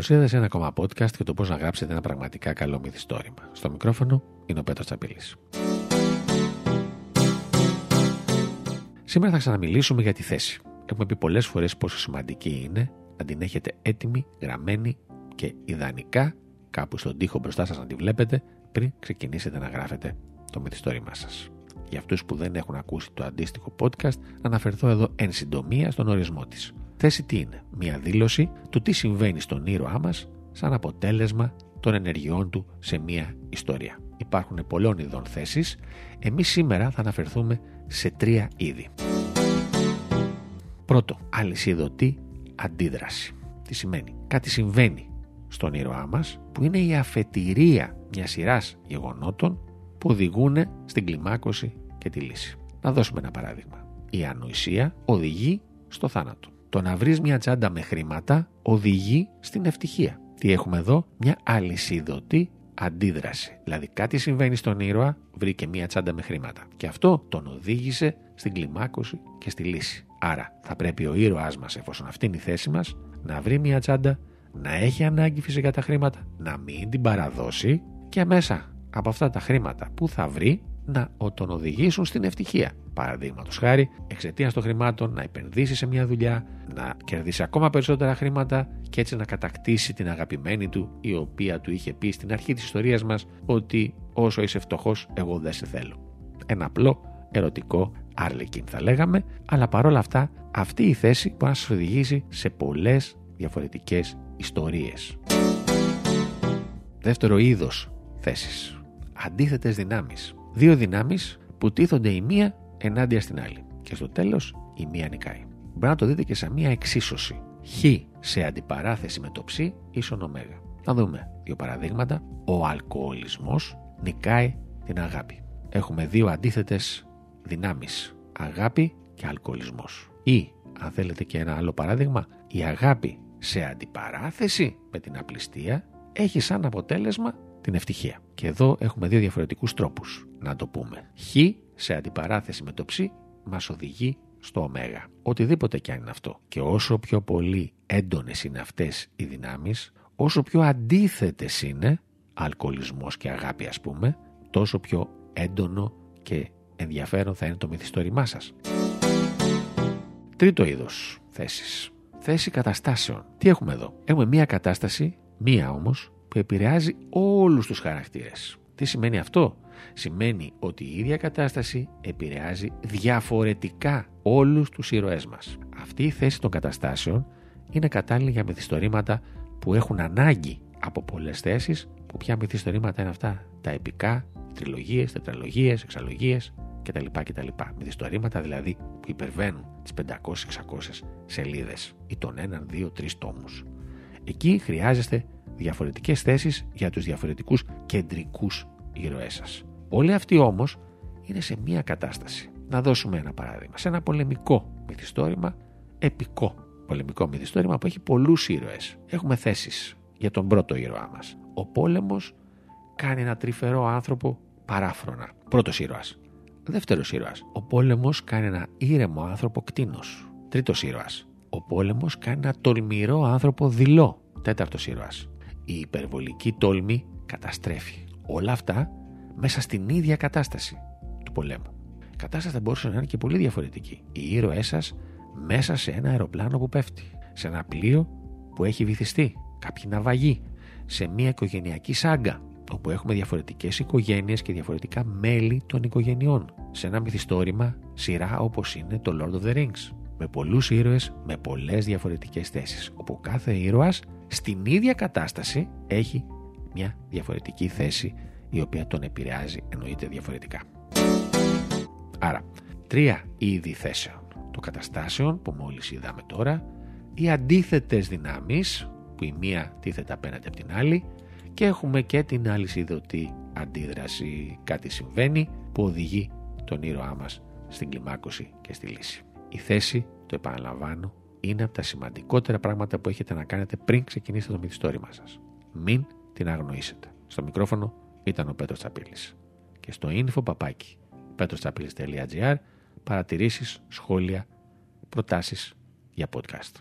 Καλώς ήρθατε σε ένα ακόμα podcast και το πώς να γράψετε ένα πραγματικά καλό μυθιστόρημα. Στο μικρόφωνο είναι ο Πέτρος Τσαπίλη. Σήμερα θα ξαναμιλήσουμε για τη θέση. Έχουμε πει πολλές φορές πόσο σημαντική είναι να την έχετε έτοιμη, γραμμένη και ιδανικά κάπου στον τοίχο μπροστά σας να τη βλέπετε πριν ξεκινήσετε να γράφετε το μυθιστόρημά σας. Για αυτούς που δεν έχουν ακούσει το αντίστοιχο podcast, αναφερθώ εδώ εν συντομία στον ορισμό της. Θέση τι είναι, μια δήλωση του τι συμβαίνει στον ήρωά μας σαν αποτέλεσμα των ενεργειών του σε μια ιστορία. Υπάρχουν πολλών ειδών θέσεις. Εμείς σήμερα θα αναφερθούμε σε τρία είδη. Πρώτο, αλυσιδωτή αντίδραση. Τι σημαίνει, κάτι συμβαίνει στον ήρωά μας που είναι η αφετηρία μιας σειράς γεγονότων που οδηγούν στην κλιμάκωση και τη λύση. Να δώσουμε ένα παράδειγμα. Η ανοησία οδηγεί στο θάνατο. Το να βρεις μια τσάντα με χρήματα οδηγεί στην ευτυχία. Τι έχουμε εδώ, μια αλυσιδωτή αντίδραση. Δηλαδή κάτι συμβαίνει στον ήρωα, βρήκε μια τσάντα με χρήματα. Και αυτό τον οδήγησε στην κλιμάκωση και στη λύση. Άρα θα πρέπει ο ήρωάς μας, εφόσον αυτή είναι η θέση μας, να βρει μια τσάντα, να έχει ανάγκη φυσικά τα χρήματα, να μην την παραδώσει και μέσα από αυτά τα χρήματα που θα βρει να τον οδηγήσουν στην ευτυχία. Παραδείγματος χάρη, εξαιτίας των χρημάτων να επενδύσει σε μια δουλειά, να κερδίσει ακόμα περισσότερα χρήματα και έτσι να κατακτήσει την αγαπημένη του, η οποία του είχε πει στην αρχή της ιστορίας μας ότι όσο είσαι φτωχός, εγώ δεν σε θέλω. Ένα απλό ερωτικό άρλεκιν θα λέγαμε, αλλά παρόλα αυτά αυτή η θέση μπορεί να σας οδηγήσει σε πολλές διαφορετικές ιστορίες. Δεύτερο είδος θέσει. Αντίθετες δυνάμεις δύο δυνάμεις που τίθονται η μία ενάντια στην άλλη. Και στο τέλος η μία νικάει. Μπορεί να το δείτε και σε μία εξίσωση. Χ σε αντιπαράθεση με το ψ ίσον ω. Να δούμε δύο παραδείγματα. Ο αλκοολισμός νικάει την αγάπη. Έχουμε δύο αντίθετες δυνάμεις. Αγάπη και αλκοολισμός. Ή, αν θέλετε και ένα άλλο παράδειγμα, η αγάπη σε αντιπαράθεση με την απληστία έχει σαν αποτέλεσμα την ευτυχία. Και εδώ έχουμε δύο διαφορετικούς τρόπους να το πούμε. Χ σε αντιπαράθεση με το ψ μας οδηγεί στο ω. Οτιδήποτε κι αν είναι αυτό. Και όσο πιο πολύ έντονες είναι αυτές οι δυνάμεις, όσο πιο αντίθετες είναι, αλκοολισμός και αγάπη ας πούμε, τόσο πιο έντονο και ενδιαφέρον θα είναι το μυθιστόρημά σας. Τρίτο είδος θέσεις. Θέση καταστάσεων. Τι έχουμε εδώ; Έχουμε μία κατάσταση, μία όμως, που επηρεάζει όλους τους χαρακτήρες. Τι σημαίνει αυτό; Σημαίνει ότι η ίδια κατάσταση επηρεάζει διαφορετικά όλους τους ήρωές μας. Αυτή η θέση των καταστάσεων είναι κατάλληλη για μυθιστορήματα που έχουν ανάγκη από πολλές θέσεις, που πια μυθιστορήματα είναι αυτά, τα επικά, τριλογίες, τετραλογίες, εξαλογίες κτλ. κτλ. Μυθιστορήματα δηλαδή που υπερβαίνουν τις 500-600 σελίδες ή τον έναν, δύο, τρεις τόμους. Εκεί χρειάζεστε διαφορετικές θέσεις για τους διαφορετικούς κεντρικούς ήρωές σας. Όλοι αυτοί όμως είναι σε μία κατάσταση. Να δώσουμε ένα παράδειγμα. Σε ένα πολεμικό μυθιστόρημα, επικό πολεμικό μυθιστόρημα που έχει πολλούς ήρωες. Έχουμε θέσεις για τον πρώτο ήρωά μας. Ο πόλεμος κάνει ένα τρυφερό άνθρωπο παράφρονα. Πρώτος ήρωας. Δεύτερος ήρωας. Ο πόλεμος κάνει ένα ήρεμο άνθρωπο κτίνος. Τρίτος ήρωας. Ο πόλεμος κάνει ένα τολμηρό άνθρωπο δειλό. Τέταρτος ήρωας η υπερβολική τόλμη καταστρέφει. Όλα αυτά μέσα στην ίδια κατάσταση του πολέμου. Η κατάσταση θα μπορούσε να είναι και πολύ διαφορετική. Οι ήρωές σας μέσα σε ένα αεροπλάνο που πέφτει, σε ένα πλοίο που έχει βυθιστεί, κάποιοι ναυαγοί, σε μια οικογενειακή σάγκα, όπου έχουμε διαφορετικές οικογένειες και διαφορετικά μέλη των οικογενειών, σε ένα μυθιστόρημα σειρά όπως είναι το Lord of the Rings, με πολλούς ήρωες με πολλές διαφορετικές θέσεις, όπου κάθε ήρωας στην ίδια κατάσταση έχει μια διαφορετική θέση η οποία τον επηρεάζει εννοείται διαφορετικά. Άρα, τρία είδη θέσεων. Το καταστάσεων που μόλις είδαμε τώρα, οι αντίθετες δυνάμεις που η μία τίθεται απέναντι από την άλλη και έχουμε και την άλλη αλυσιδωτή αντίδραση. Κάτι συμβαίνει που οδηγεί τον ήρωά μας στην κλιμάκωση και στη λύση. Η θέση, το επαναλαμβάνω, είναι από τα σημαντικότερα πράγματα που έχετε να κάνετε πριν ξεκινήσετε το μυθιστόρημά σας. Μην την αγνοήσετε. Στο μικρόφωνο ήταν ο Πέτρος Τσαπίλης. Και στο info παπάκι petrochapillis.gr παρατηρήσεις, σχόλια, προτάσεις για podcast.